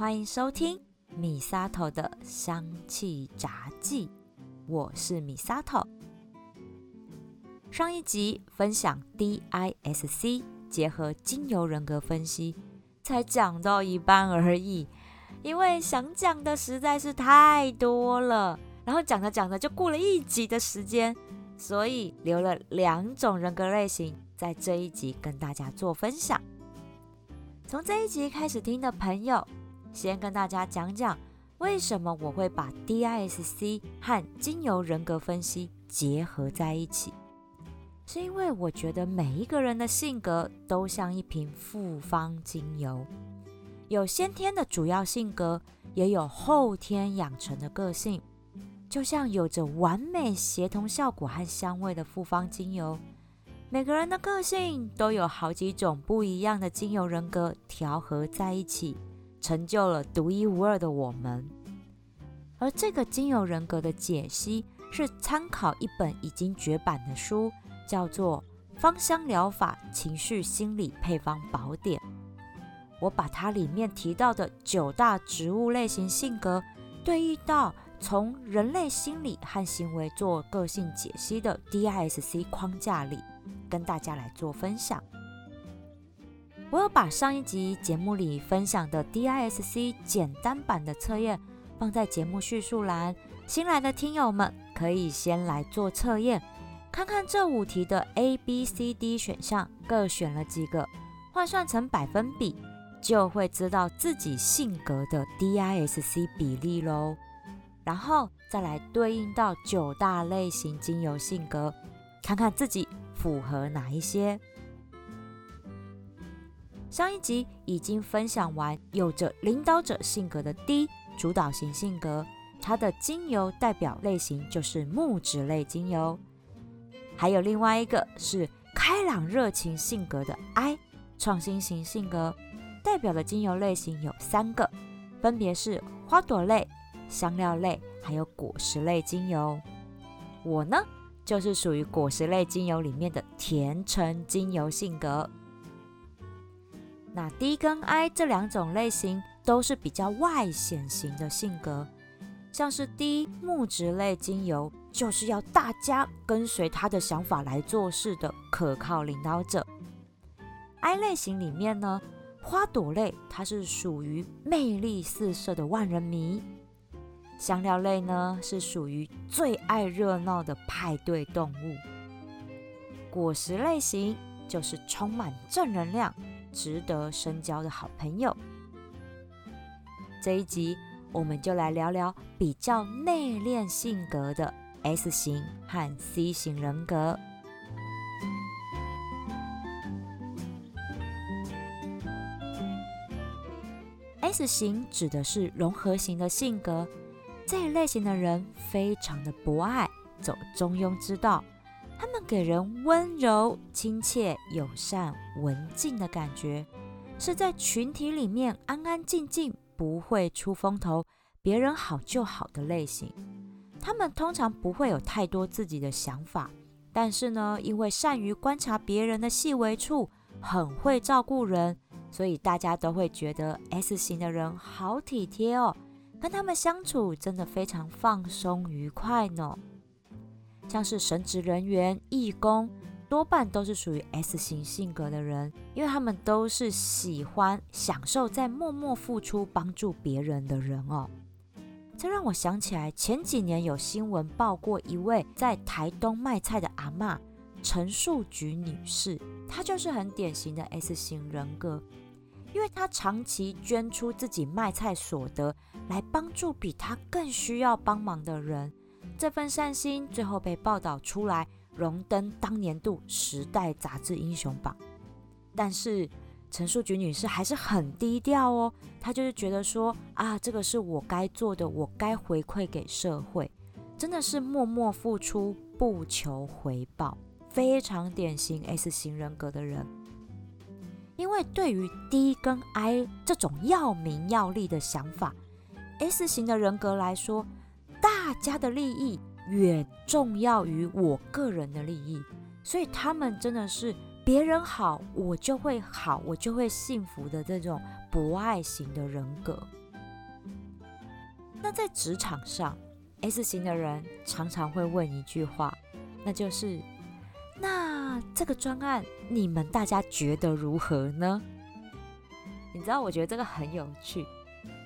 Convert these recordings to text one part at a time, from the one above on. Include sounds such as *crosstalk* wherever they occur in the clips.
欢迎收听米沙头的香气杂记，我是米沙头。上一集分享 DISC 结合精油人格分析，才讲到一半而已，因为想讲的实在是太多了，然后讲着讲着就过了一集的时间，所以留了两种人格类型在这一集跟大家做分享。从这一集开始听的朋友。先跟大家讲讲，为什么我会把 DISC 和精油人格分析结合在一起？是因为我觉得每一个人的性格都像一瓶复方精油，有先天的主要性格，也有后天养成的个性。就像有着完美协同效果和香味的复方精油，每个人的个性都有好几种不一样的精油人格调和在一起。成就了独一无二的我们。而这个精油人格的解析是参考一本已经绝版的书，叫做《芳香疗法情绪心理配方宝典》。我把它里面提到的九大植物类型性格，对应到从人类心理和行为做个性解析的 DISC 框架里，跟大家来做分享。我有把上一集节目里分享的 DISC 简单版的测验放在节目叙述栏，新来的听友们可以先来做测验，看看这五题的 A、B、C、D 选项各选了几个，换算成百分比，就会知道自己性格的 DISC 比例喽。然后再来对应到九大类型精油性格，看看自己符合哪一些。上一集已经分享完，有着领导者性格的 D 主导型性格，它的精油代表类型就是木质类精油。还有另外一个是开朗热情性格的 I 创新型性格，代表的精油类型有三个，分别是花朵类、香料类，还有果实类精油。我呢，就是属于果实类精油里面的甜橙精油性格。那 D 跟 I 这两种类型都是比较外显型的性格，像是 D 木质类精油，就是要大家跟随他的想法来做事的可靠领导者。I 类型里面呢，花朵类它是属于魅力四射的万人迷，香料类呢是属于最爱热闹的派对动物，果实类型就是充满正能量。值得深交的好朋友。这一集，我们就来聊聊比较内敛性格的 S 型和 C 型人格。S 型指的是融合型的性格，这一类型的人非常的博爱，走中庸之道。他们给人温柔、亲切、友善、文静的感觉，是在群体里面安安静静，不会出风头，别人好就好的类型。他们通常不会有太多自己的想法，但是呢，因为善于观察别人的细微处，很会照顾人，所以大家都会觉得 S 型的人好体贴哦，跟他们相处真的非常放松愉快呢。像是神职人员、义工，多半都是属于 S 型性格的人，因为他们都是喜欢、享受在默默付出、帮助别人的人哦。这让我想起来，前几年有新闻报过一位在台东卖菜的阿嬷陈树菊女士，她就是很典型的 S 型人格，因为她长期捐出自己卖菜所得来帮助比她更需要帮忙的人。这份善心最后被报道出来，荣登当年度《时代》杂志英雄榜。但是陈淑菊女士还是很低调哦，她就是觉得说啊，这个是我该做的，我该回馈给社会，真的是默默付出，不求回报，非常典型 S 型人格的人。因为对于 D 跟 I 这种要名要利的想法，S 型的人格来说。大家的利益远重要于我个人的利益，所以他们真的是别人好，我就会好，我就会幸福的这种博爱型的人格。那在职场上，S 型的人常常会问一句话，那就是：“那这个专案你们大家觉得如何呢？”你知道，我觉得这个很有趣，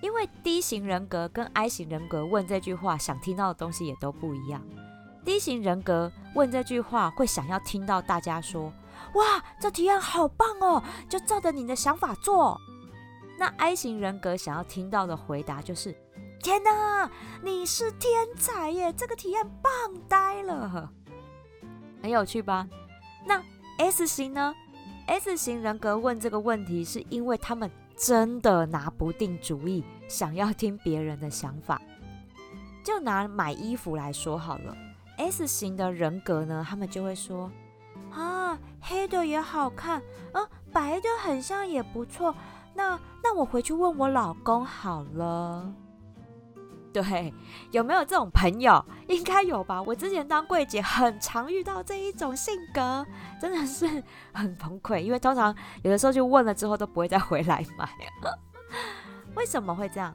因为 D 型人格跟 I 型人格问这句话，想听到的东西也都不一样。D 型人格问这句话，会想要听到大家说：“哇，这提案好棒哦，就照着你的想法做。”那 I 型人格想要听到的回答就是：“天哪，你是天才耶，这个提案棒呆了，很有趣吧？”那 S 型呢？S 型人格问这个问题，是因为他们真的拿不定主意，想要听别人的想法。就拿买衣服来说好了。S 型的人格呢，他们就会说：“啊，黑的也好看，啊，白的很像也不错。那那我回去问我老公好了。”对，有没有这种朋友？应该有吧。我之前当柜姐，很常遇到这一种性格，真的是很崩溃。因为通常有的时候就问了之后都不会再回来买。为什么会这样？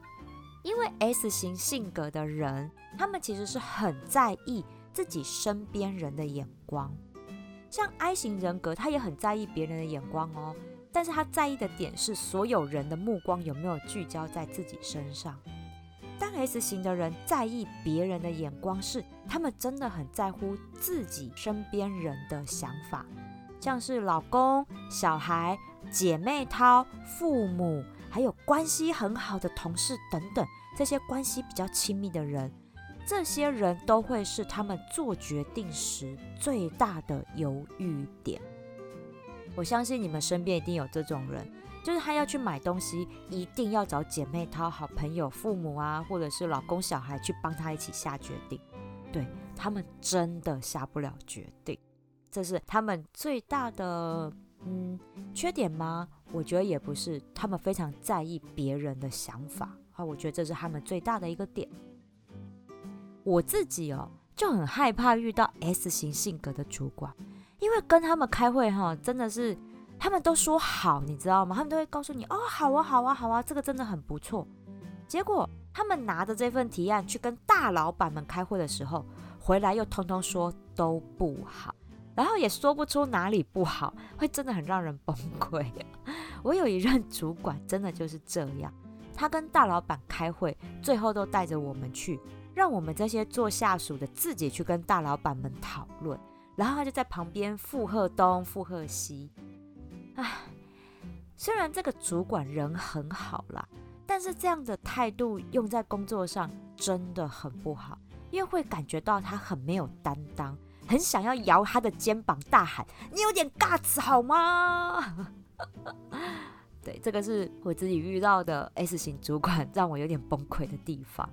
因为 S 型性格的人，他们其实是很在意。自己身边人的眼光，像 I 型人格，他也很在意别人的眼光哦。但是他在意的点是所有人的目光有没有聚焦在自己身上。当 S 型的人在意别人的眼光，是他们真的很在乎自己身边人的想法，像是老公、小孩、姐妹淘、父母，还有关系很好的同事等等，这些关系比较亲密的人。这些人都会是他们做决定时最大的犹豫点。我相信你们身边一定有这种人，就是他要去买东西，一定要找姐妹淘、好朋友、父母啊，或者是老公、小孩去帮他一起下决定。对他们真的下不了决定，这是他们最大的嗯缺点吗？我觉得也不是，他们非常在意别人的想法啊，我觉得这是他们最大的一个点。我自己哦就很害怕遇到 S 型性格的主管，因为跟他们开会哈，真的是他们都说好，你知道吗？他们都会告诉你哦，好啊，好啊，好啊，这个真的很不错。结果他们拿着这份提案去跟大老板们开会的时候，回来又通通说都不好，然后也说不出哪里不好，会真的很让人崩溃。*laughs* 我有一任主管真的就是这样，他跟大老板开会，最后都带着我们去。让我们这些做下属的自己去跟大老板们讨论，然后他就在旁边附和东附和西。唉，虽然这个主管人很好啦，但是这样的态度用在工作上真的很不好，因为会感觉到他很没有担当，很想要摇他的肩膀大喊：“你有点 guts 好吗？” *laughs* 对，这个是我自己遇到的 S 型主管让我有点崩溃的地方。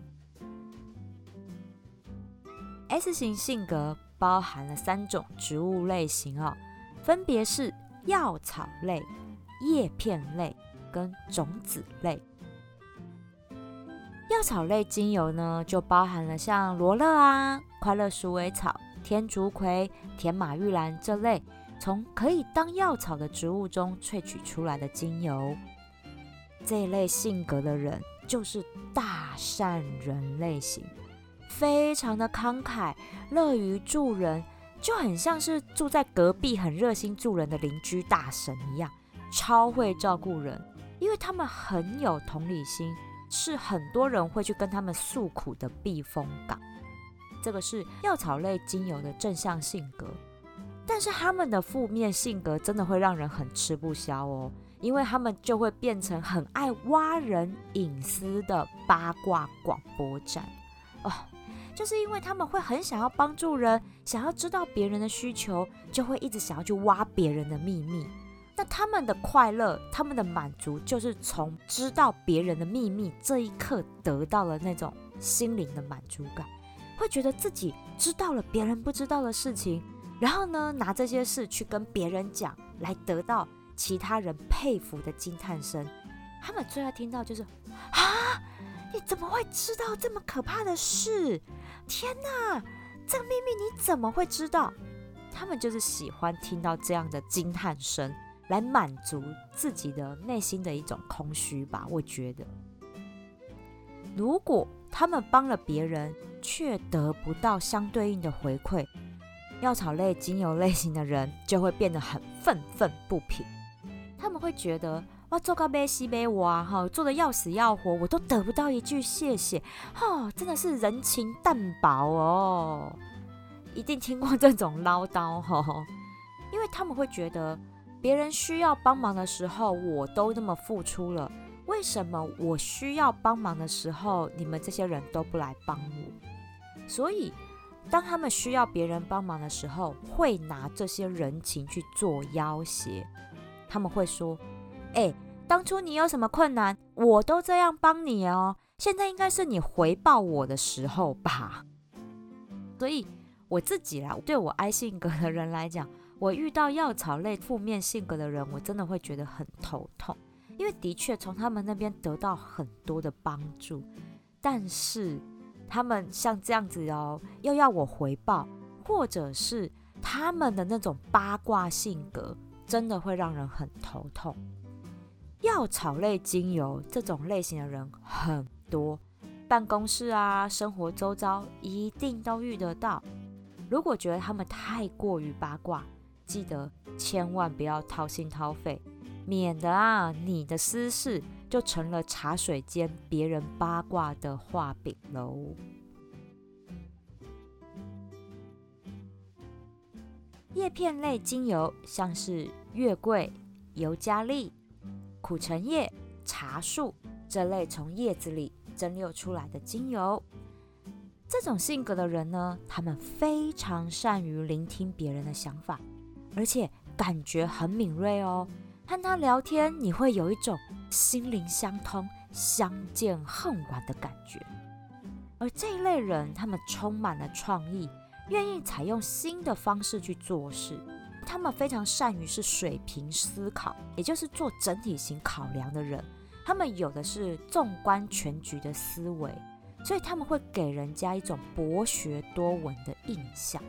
S 型性格包含了三种植物类型哦，分别是药草类、叶片类跟种子类。药草类精油呢，就包含了像罗勒啊、快乐鼠尾草、天竺葵、田马玉兰这类从可以当药草的植物中萃取出来的精油。这一类性格的人就是大善人类型。非常的慷慨，乐于助人，就很像是住在隔壁很热心助人的邻居大神一样，超会照顾人。因为他们很有同理心，是很多人会去跟他们诉苦的避风港。这个是药草类精油的正向性格，但是他们的负面性格真的会让人很吃不消哦，因为他们就会变成很爱挖人隐私的八卦广播站哦。就是因为他们会很想要帮助人，想要知道别人的需求，就会一直想要去挖别人的秘密。那他们的快乐，他们的满足，就是从知道别人的秘密这一刻得到了那种心灵的满足感，会觉得自己知道了别人不知道的事情，然后呢，拿这些事去跟别人讲，来得到其他人佩服的惊叹声。他们最爱听到就是啊。你怎么会知道这么可怕的事？天哪，这个秘密你怎么会知道？他们就是喜欢听到这样的惊叹声，来满足自己的内心的一种空虚吧。我觉得，如果他们帮了别人，却得不到相对应的回馈，药草类精油类型的人就会变得很愤愤不平。他们会觉得，哇，做个杯西杯哇，哈，做的要死要活，我都得不到一句谢谢，哈，真的是人情淡薄哦。一定听过这种唠叨哈，因为他们会觉得，别人需要帮忙的时候，我都那么付出了。为什么我需要帮忙的时候，你们这些人都不来帮我？所以，当他们需要别人帮忙的时候，会拿这些人情去做要挟。他们会说：“哎，当初你有什么困难，我都这样帮你哦，现在应该是你回报我的时候吧？”所以，我自己啦，对我爱性格的人来讲，我遇到药草类负面性格的人，我真的会觉得很头痛。因为的确从他们那边得到很多的帮助，但是他们像这样子哦，又要我回报，或者是他们的那种八卦性格，真的会让人很头痛。药草类精油这种类型的人很多，办公室啊，生活周遭一定都遇得到。如果觉得他们太过于八卦，记得千万不要掏心掏肺。免得啊，你的私事就成了茶水间别人八卦的画饼喽。叶片类精油，像是月桂、尤加利、苦橙叶、茶树这类从叶子里蒸馏出来的精油，这种性格的人呢，他们非常善于聆听别人的想法，而且感觉很敏锐哦。和他聊天，你会有一种心灵相通、相见恨晚的感觉。而这一类人，他们充满了创意，愿意采用新的方式去做事。他们非常善于是水平思考，也就是做整体型考量的人。他们有的是纵观全局的思维，所以他们会给人家一种博学多闻的印象。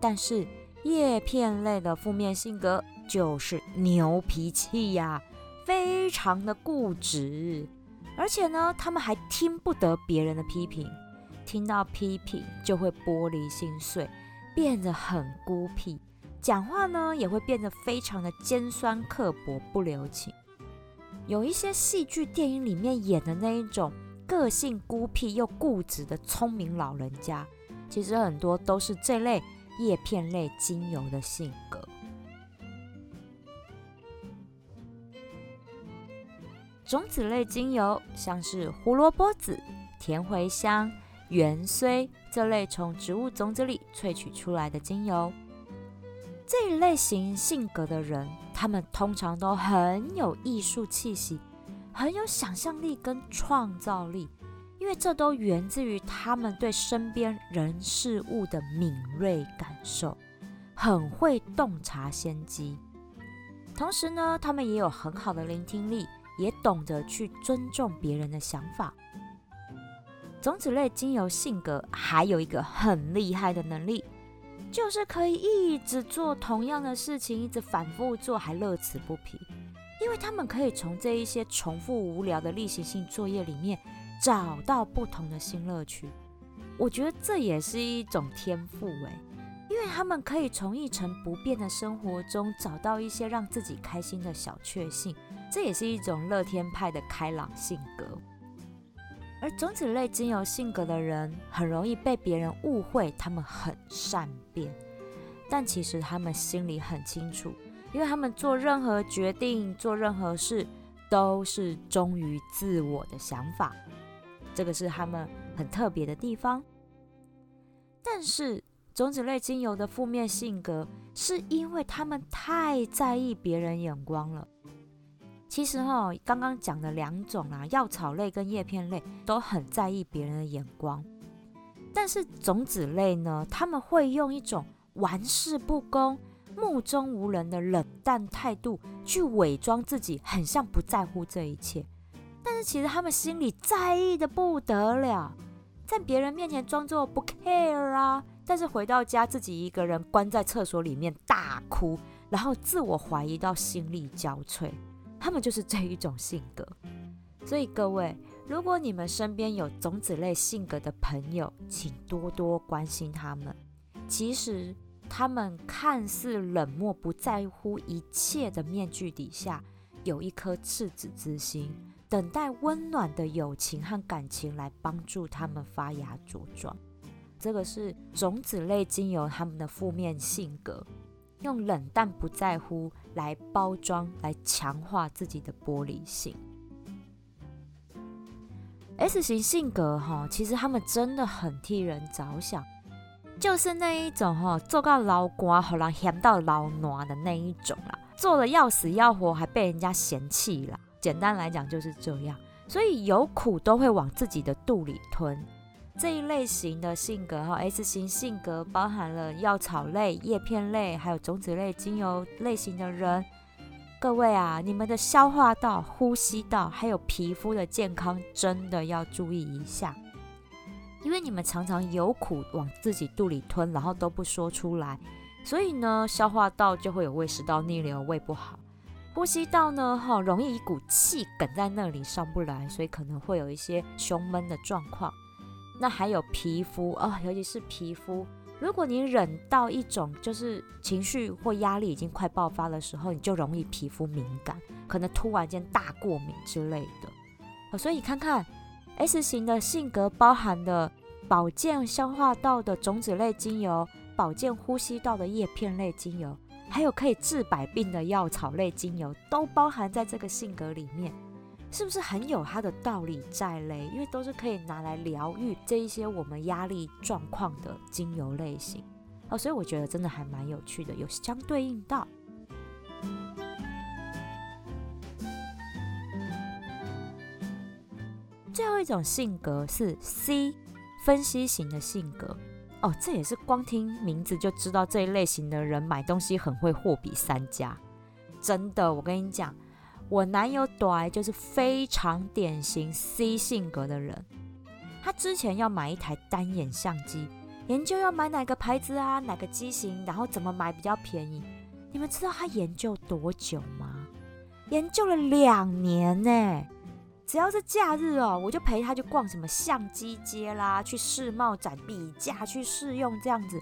但是，叶片类的负面性格就是牛脾气呀，非常的固执，而且呢，他们还听不得别人的批评，听到批评就会玻璃心碎，变得很孤僻，讲话呢也会变得非常的尖酸刻薄，不留情。有一些戏剧电影里面演的那一种个性孤僻又固执的聪明老人家，其实很多都是这类。叶片类精油的性格，种子类精油像是胡萝卜籽、甜茴香、芫荽这类从植物种子里萃取出来的精油，这一类型性格的人，他们通常都很有艺术气息，很有想象力跟创造力。因为这都源自于他们对身边人事物的敏锐感受，很会洞察先机。同时呢，他们也有很好的聆听力，也懂得去尊重别人的想法。种子类精油性格还有一个很厉害的能力，就是可以一直做同样的事情，一直反复做，还乐此不疲。因为他们可以从这一些重复无聊的例行性作业里面。找到不同的新乐趣，我觉得这也是一种天赋诶，因为他们可以从一成不变的生活中找到一些让自己开心的小确幸，这也是一种乐天派的开朗性格。而种子类精油性格的人很容易被别人误会，他们很善变，但其实他们心里很清楚，因为他们做任何决定、做任何事都是忠于自我的想法。这个是他们很特别的地方，但是种子类精油的负面性格，是因为他们太在意别人眼光了。其实哈，刚刚讲的两种啊，药草类跟叶片类都很在意别人的眼光，但是种子类呢，他们会用一种玩世不恭、目中无人的冷淡态度，去伪装自己，很像不在乎这一切。其实他们心里在意的不得了，在别人面前装作不 care 啊，但是回到家自己一个人关在厕所里面大哭，然后自我怀疑到心力交瘁。他们就是这一种性格。所以各位，如果你们身边有种子类性格的朋友，请多多关心他们。其实，他们看似冷漠、不在乎一切的面具底下，有一颗赤子之心，等待温暖的友情和感情来帮助他们发芽茁壮。这个是种子类精油他们的负面性格，用冷淡、不在乎来包装，来强化自己的玻璃性。S 型性格哈，其实他们真的很替人着想，就是那一种哈，做到老瓜，好让嫌到老暖的那一种啦，做的要死要活，还被人家嫌弃啦。简单来讲就是这样，所以有苦都会往自己的肚里吞。这一类型的性格哈，S 型性格包含了药草类、叶片类，还有种子类精油类型的人。各位啊，你们的消化道、呼吸道还有皮肤的健康真的要注意一下，因为你们常常有苦往自己肚里吞，然后都不说出来，所以呢，消化道就会有胃食道逆流、胃不好；呼吸道呢，哈，容易一股气梗在那里上不来，所以可能会有一些胸闷的状况。那还有皮肤啊，尤其是皮肤。如果你忍到一种就是情绪或压力已经快爆发的时候，你就容易皮肤敏感，可能突然间大过敏之类的。所以看看 S 型的性格包含的保健消化道的种子类精油，保健呼吸道的叶片类精油，还有可以治百病的药草类精油，都包含在这个性格里面。是不是很有它的道理在嘞？因为都是可以拿来疗愈这一些我们压力状况的精油类型哦，所以我觉得真的还蛮有趣的，有相对应到。最后一种性格是 C 分析型的性格哦，这也是光听名字就知道这一类型的人买东西很会货比三家，真的，我跟你讲。我男友短就是非常典型 C 性格的人，他之前要买一台单眼相机，研究要买哪个牌子啊，哪个机型，然后怎么买比较便宜。你们知道他研究多久吗？研究了两年呢。只要是假日哦，我就陪他去逛什么相机街啦，去世贸展比价，去试用这样子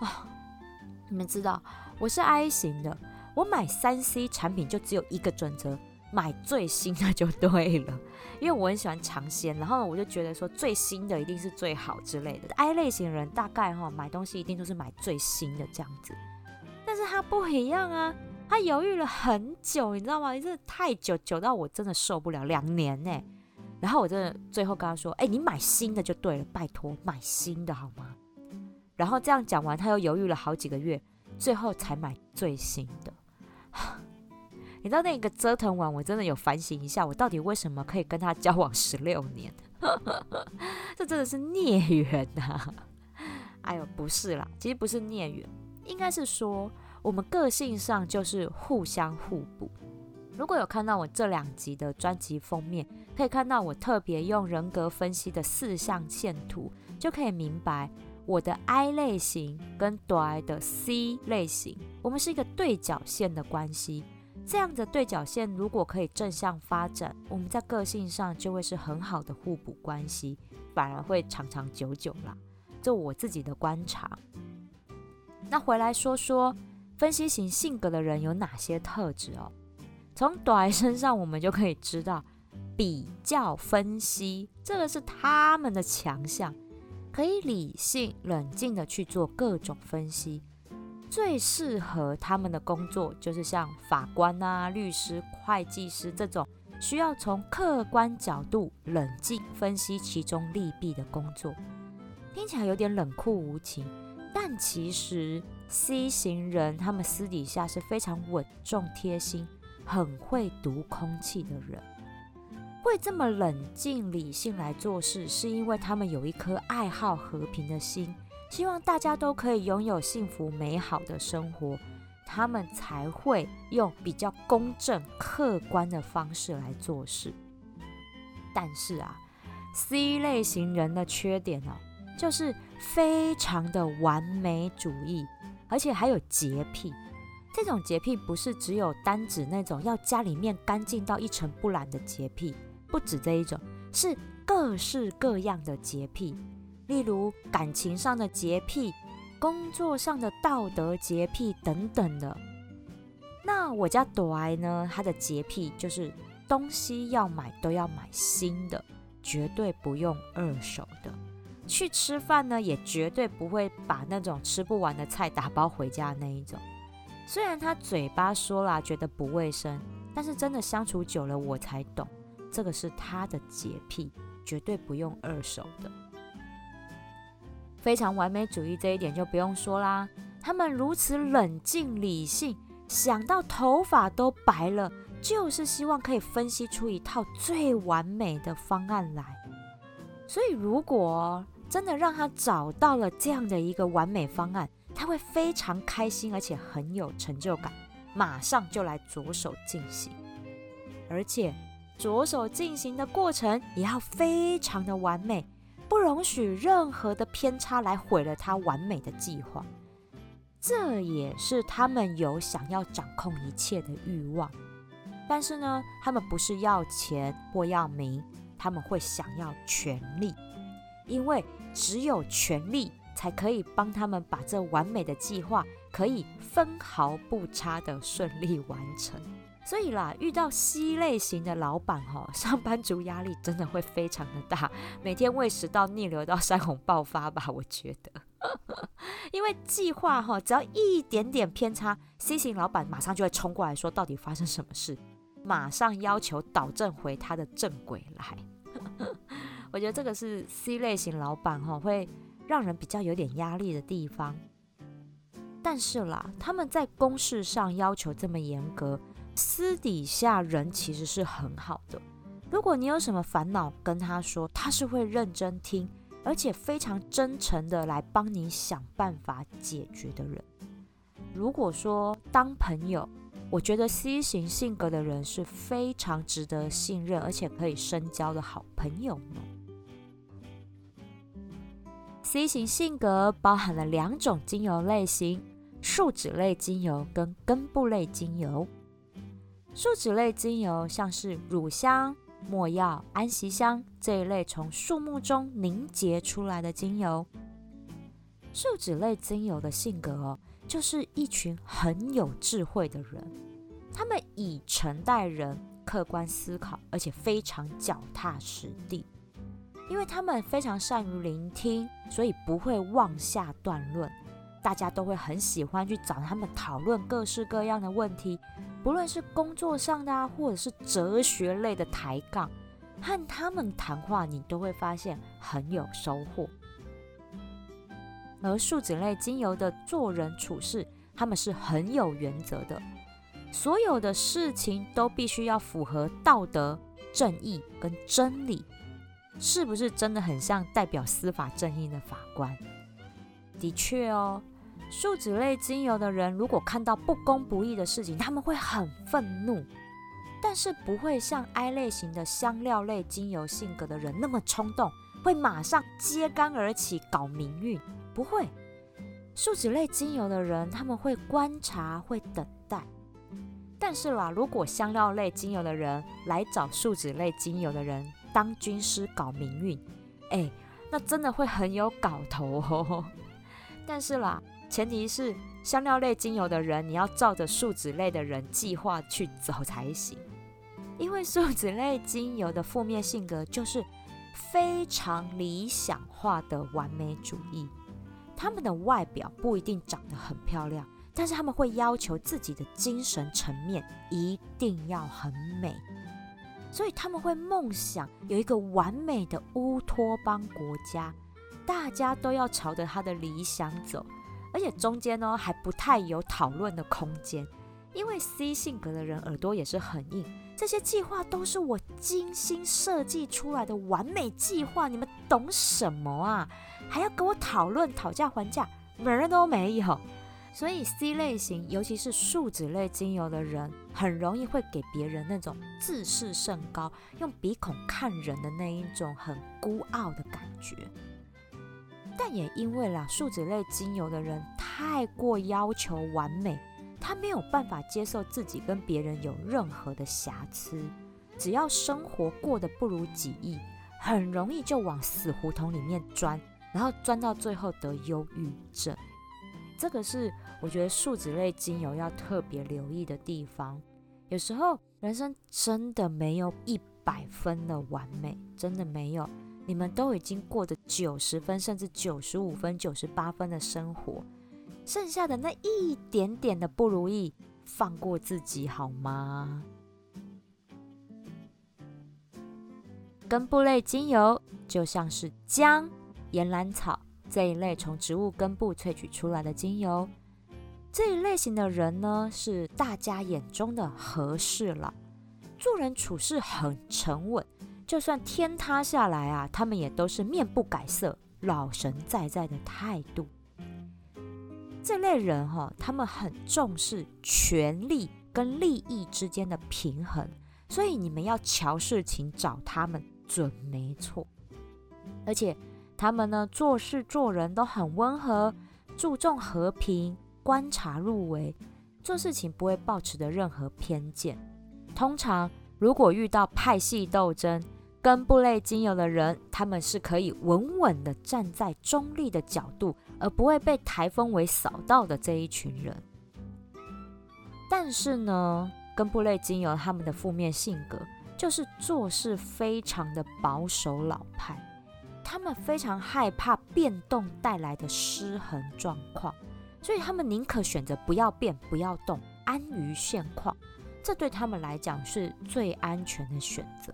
啊。你们知道我是 I 型的。我买三 C 产品就只有一个准则，买最新的就对了，*laughs* 因为我很喜欢尝鲜，然后我就觉得说最新的一定是最好之类的。I 类型的人大概哈买东西一定都是买最新的这样子，但是他不一样啊，他犹豫了很久，你知道吗？真的太久，久到我真的受不了，两年呢。然后我真的最后跟他说，哎，你买新的就对了，拜托买新的好吗？然后这样讲完，他又犹豫了好几个月，最后才买最新的。*sighs* 你知道那个折腾完，我真的有反省一下，我到底为什么可以跟他交往十六年？*laughs* 这真的是孽缘呐！*laughs* 哎呦，不是啦，其实不是孽缘，应该是说我们个性上就是互相互补。如果有看到我这两集的专辑封面，可以看到我特别用人格分析的四象限图，就可以明白。我的 I 类型跟短的 C 类型，我们是一个对角线的关系。这样的对角线如果可以正向发展，我们在个性上就会是很好的互补关系，反而会长长久久啦。这我自己的观察。那回来说说分析型性格的人有哪些特质哦？从短身上我们就可以知道，比较分析这个是他们的强项。可以理性、冷静的去做各种分析，最适合他们的工作就是像法官啊、律师、会计师这种需要从客观角度冷静分析其中利弊的工作。听起来有点冷酷无情，但其实 C 型人他们私底下是非常稳重、贴心、很会读空气的人。会这么冷静理性来做事，是因为他们有一颗爱好和平的心，希望大家都可以拥有幸福美好的生活，他们才会用比较公正客观的方式来做事。但是啊，C 类型人的缺点哦，就是非常的完美主义，而且还有洁癖。这种洁癖不是只有单指那种要家里面干净到一尘不染的洁癖。不止这一种，是各式各样的洁癖，例如感情上的洁癖、工作上的道德洁癖等等的。那我家朵爱呢，她的洁癖就是东西要买都要买新的，绝对不用二手的。去吃饭呢，也绝对不会把那种吃不完的菜打包回家那一种。虽然他嘴巴说啦，觉得不卫生，但是真的相处久了，我才懂，这个是他的洁癖，绝对不用二手的。非常完美主义这一点就不用说啦，他们如此冷静理性，想到头发都白了，就是希望可以分析出一套最完美的方案来。所以如果真的让他找到了这样的一个完美方案，他会非常开心，而且很有成就感，马上就来着手进行，而且着手进行的过程也要非常的完美，不容许任何的偏差来毁了他完美的计划。这也是他们有想要掌控一切的欲望，但是呢，他们不是要钱或要名，他们会想要权力，因为只有权力。才可以帮他们把这完美的计划可以分毫不差的顺利完成。所以啦，遇到 C 类型的老板哈，上班族压力真的会非常的大，*laughs* 每天喂食到逆流到腮红爆发吧，我觉得。*laughs* 因为计划哈，只要一点点偏差，C 型老板马上就会冲过来说到底发生什么事，马上要求导正回他的正轨来。我觉得这个是 C 类型老板哈会。让人比较有点压力的地方，但是啦，他们在公事上要求这么严格，私底下人其实是很好的。如果你有什么烦恼跟他说，他是会认真听，而且非常真诚的来帮你想办法解决的人。如果说当朋友，我觉得 C 型性格的人是非常值得信任，而且可以深交的好朋友呢。C 型性格包含了两种精油类型：树脂类精油跟根部类精油。树脂类精油像是乳香、没药、安息香这一类从树木中凝结出来的精油。树脂类精油的性格哦，就是一群很有智慧的人，他们以诚待人，客观思考，而且非常脚踏实地。因为他们非常善于聆听，所以不会妄下断论。大家都会很喜欢去找他们讨论各式各样的问题，不论是工作上的，或者是哲学类的抬杠，和他们谈话，你都会发现很有收获。而树脂类精油的做人处事，他们是很有原则的，所有的事情都必须要符合道德、正义跟真理。是不是真的很像代表司法正义的法官？的确哦，树脂类精油的人如果看到不公不义的事情，他们会很愤怒，但是不会像 I 类型的香料类精油性格的人那么冲动，会马上揭竿而起搞民运。不会，树脂类精油的人他们会观察，会等待。但是啦，如果香料类精油的人来找树脂类精油的人，当军师搞民运，哎，那真的会很有搞头哦。*laughs* 但是啦，前提是香料类精油的人，你要照着树脂类的人计划去走才行。因为树脂类精油的负面性格就是非常理想化的完美主义，他们的外表不一定长得很漂亮，但是他们会要求自己的精神层面一定要很美。所以他们会梦想有一个完美的乌托邦国家，大家都要朝着他的理想走，而且中间呢还不太有讨论的空间，因为 C 性格的人耳朵也是很硬，这些计划都是我精心设计出来的完美计划，你们懂什么啊？还要跟我讨论讨价还价，门儿都没有。所以 C 类型，尤其是树脂类精油的人，很容易会给别人那种自视甚高、用鼻孔看人的那一种很孤傲的感觉。但也因为啦，树脂类精油的人太过要求完美，他没有办法接受自己跟别人有任何的瑕疵。只要生活过得不如己意，很容易就往死胡同里面钻，然后钻到最后得忧郁症。这个是我觉得树脂类精油要特别留意的地方。有时候人生真的没有一百分的完美，真的没有。你们都已经过着九十分，甚至九十五分、九十八分的生活，剩下的那一点点的不如意，放过自己好吗？根部类精油就像是姜、岩兰草这一类从植物根部萃取出来的精油。这一类型的人呢，是大家眼中的和事佬，做人处事很沉稳，就算天塌下来啊，他们也都是面不改色、老神在在的态度。这类人哈，他们很重视权力跟利益之间的平衡，所以你们要瞧事情找他们准没错。而且他们呢，做事做人都很温和，注重和平。观察入微，做事情不会抱持的任何偏见。通常，如果遇到派系斗争，根部类精油的人，他们是可以稳稳的站在中立的角度，而不会被台风为扫到的这一群人。但是呢，根部类精油他们的负面性格就是做事非常的保守老派，他们非常害怕变动带来的失衡状况。所以他们宁可选择不要变、不要动，安于现况，这对他们来讲是最安全的选择。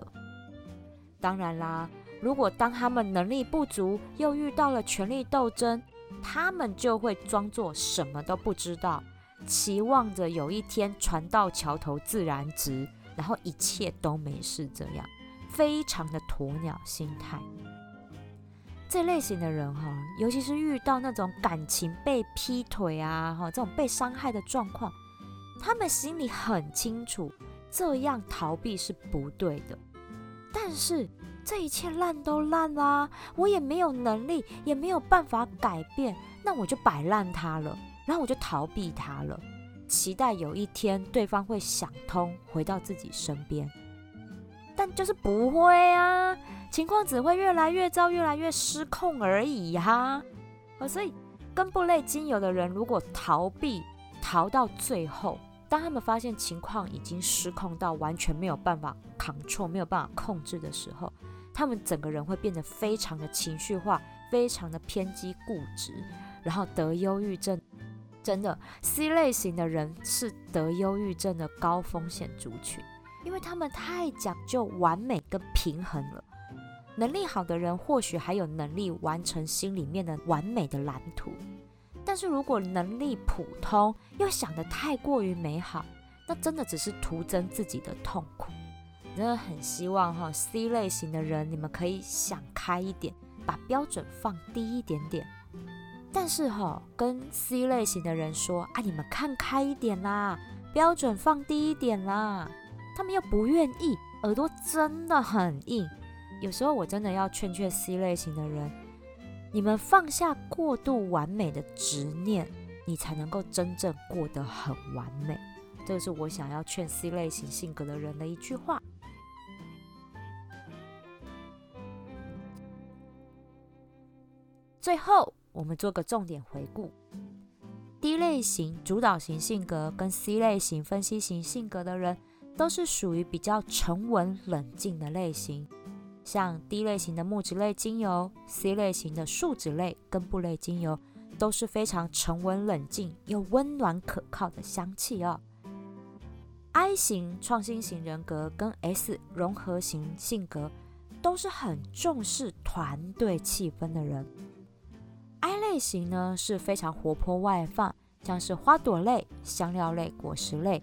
当然啦，如果当他们能力不足，又遇到了权力斗争，他们就会装作什么都不知道，期望着有一天船到桥头自然直，然后一切都没事，这样非常的鸵鸟心态。这类型的人哈，尤其是遇到那种感情被劈腿啊，哈，这种被伤害的状况，他们心里很清楚，这样逃避是不对的。但是这一切烂都烂啦，我也没有能力，也没有办法改变，那我就摆烂他了，然后我就逃避他了，期待有一天对方会想通，回到自己身边。但就是不会啊。情况只会越来越糟，越来越失控而已哈。哦，所以根部类精油的人，如果逃避逃到最后，当他们发现情况已经失控到完全没有办法扛错，没有办法控制的时候，他们整个人会变得非常的情绪化，非常的偏激固执，然后得忧郁症。真的，C 类型的人是得忧郁症的高风险族群，因为他们太讲究完美跟平衡了。能力好的人或许还有能力完成心里面的完美的蓝图，但是如果能力普通又想得太过于美好，那真的只是徒增自己的痛苦。真的很希望哈，C 类型的人你们可以想开一点，把标准放低一点点。但是哈，跟 C 类型的人说啊，你们看开一点啦，标准放低一点啦，他们又不愿意，耳朵真的很硬。有时候我真的要劝劝 C 类型的人，你们放下过度完美的执念，你才能够真正过得很完美。这是我想要劝 C 类型性格的人的一句话。最后，我们做个重点回顾：D 类型主导型性格跟 C 类型分析型性格的人，都是属于比较沉稳冷静的类型。像 D 类型的木质类精油，C 类型的树脂类根部类精油，都是非常沉稳冷静又温暖可靠的香气哦。I 型创新型人格跟 S 融合型性格，都是很重视团队气氛的人。I 类型呢是非常活泼外放，像是花朵类、香料类、果实类，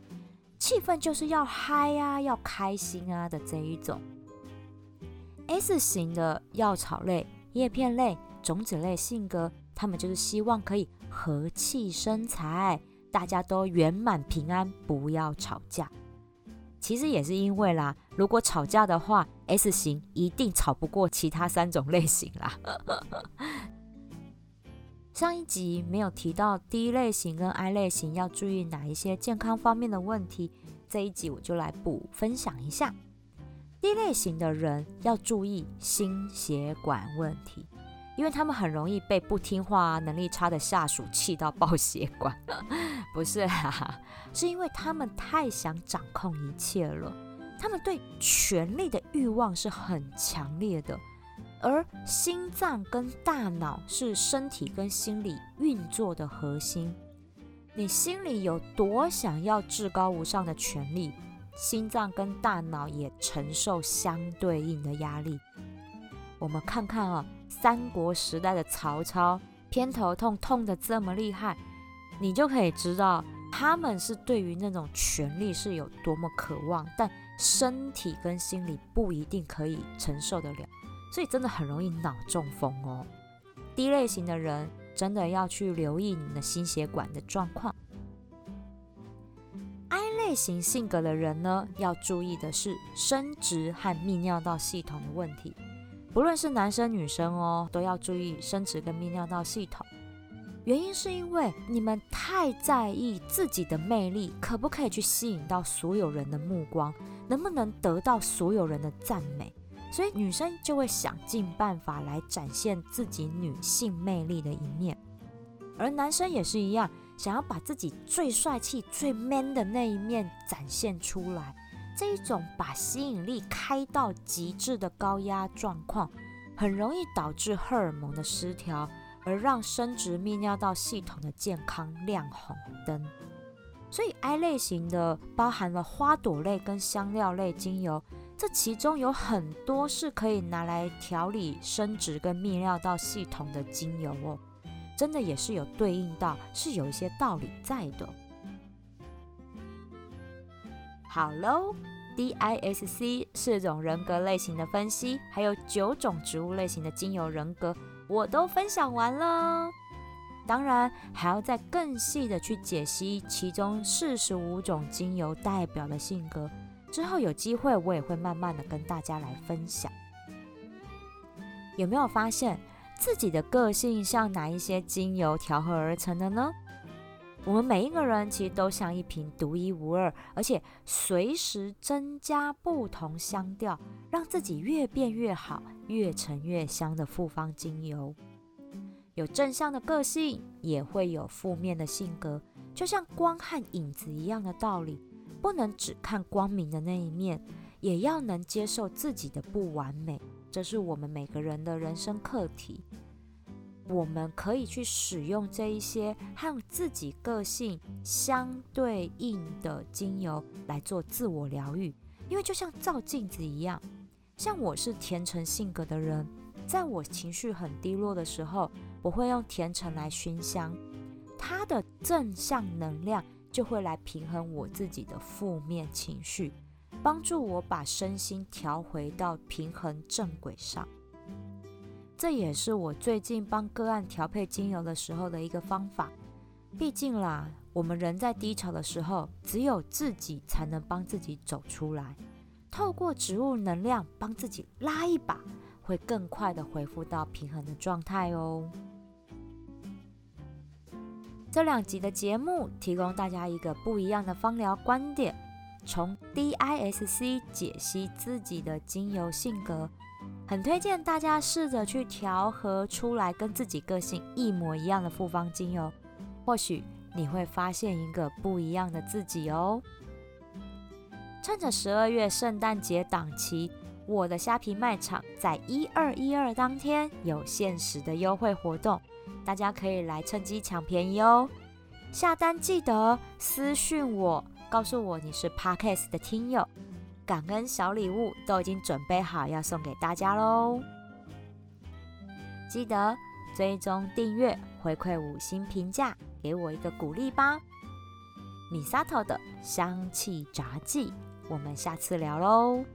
气氛就是要嗨呀、要开心啊的这一种。S 型的药草类、叶片类、种子类性格，他们就是希望可以和气生财，大家都圆满平安，不要吵架。其实也是因为啦，如果吵架的话，S 型一定吵不过其他三种类型啦。*laughs* 上一集没有提到 D 类型跟 I 类型要注意哪一些健康方面的问题，这一集我就来补分享一下。D 类型的人要注意心血管问题，因为他们很容易被不听话、能力差的下属气到爆血管。*laughs* 不是啊，是因为他们太想掌控一切了，他们对权力的欲望是很强烈的。而心脏跟大脑是身体跟心理运作的核心。你心里有多想要至高无上的权利，心脏跟大脑也承受相对应的压力。我们看看啊，三国时代的曹操偏头痛痛得这么厉害，你就可以知道他们是对于那种权力是有多么渴望，但身体跟心理不一定可以承受得了。所以真的很容易脑中风哦。低类型的人真的要去留意你的心血管的状况。类型性格的人呢，要注意的是生殖和泌尿道系统的问题。不论是男生女生哦，都要注意生殖跟泌尿道系统。原因是因为你们太在意自己的魅力，可不可以去吸引到所有人的目光，能不能得到所有人的赞美。所以女生就会想尽办法来展现自己女性魅力的一面，而男生也是一样，想要把自己最帅气、最 man 的那一面展现出来。这一种把吸引力开到极致的高压状况，很容易导致荷尔蒙的失调，而让生殖泌尿道系统的健康亮红灯。所以 I 类型的包含了花朵类跟香料类精油。这其中有很多是可以拿来调理生殖跟泌尿道系统的精油哦，真的也是有对应到，是有一些道理在的。好喽，DISC 四种人格类型的分析，还有九种植物类型的精油人格，我都分享完了。当然，还要再更细的去解析其中四十五种精油代表的性格。之后有机会，我也会慢慢的跟大家来分享。有没有发现自己的个性像哪一些精油调和而成的呢？我们每一个人其实都像一瓶独一无二，而且随时增加不同香调，让自己越变越好、越沉越香的复方精油。有正向的个性，也会有负面的性格，就像光和影子一样的道理。不能只看光明的那一面，也要能接受自己的不完美，这是我们每个人的人生课题。我们可以去使用这一些和自己个性相对应的精油来做自我疗愈，因为就像照镜子一样。像我是甜橙性格的人，在我情绪很低落的时候，我会用甜橙来熏香，它的正向能量。就会来平衡我自己的负面情绪，帮助我把身心调回到平衡正轨上。这也是我最近帮个案调配精油的时候的一个方法。毕竟啦，我们人在低潮的时候，只有自己才能帮自己走出来。透过植物能量帮自己拉一把，会更快的恢复到平衡的状态哦。这两集的节目提供大家一个不一样的芳疗观点，从 DISC 解析自己的精油性格，很推荐大家试着去调和出来跟自己个性一模一样的复方精油，或许你会发现一个不一样的自己哦。趁着十二月圣诞节档期，我的虾皮卖场在一二一二当天有限时的优惠活动。大家可以来趁机抢便宜哦！下单记得私讯我，告诉我你是 Parkes 的听友，感恩小礼物都已经准备好要送给大家喽！记得追踪订阅，回馈五星评价，给我一个鼓励吧！米萨头的香气杂技，我们下次聊喽！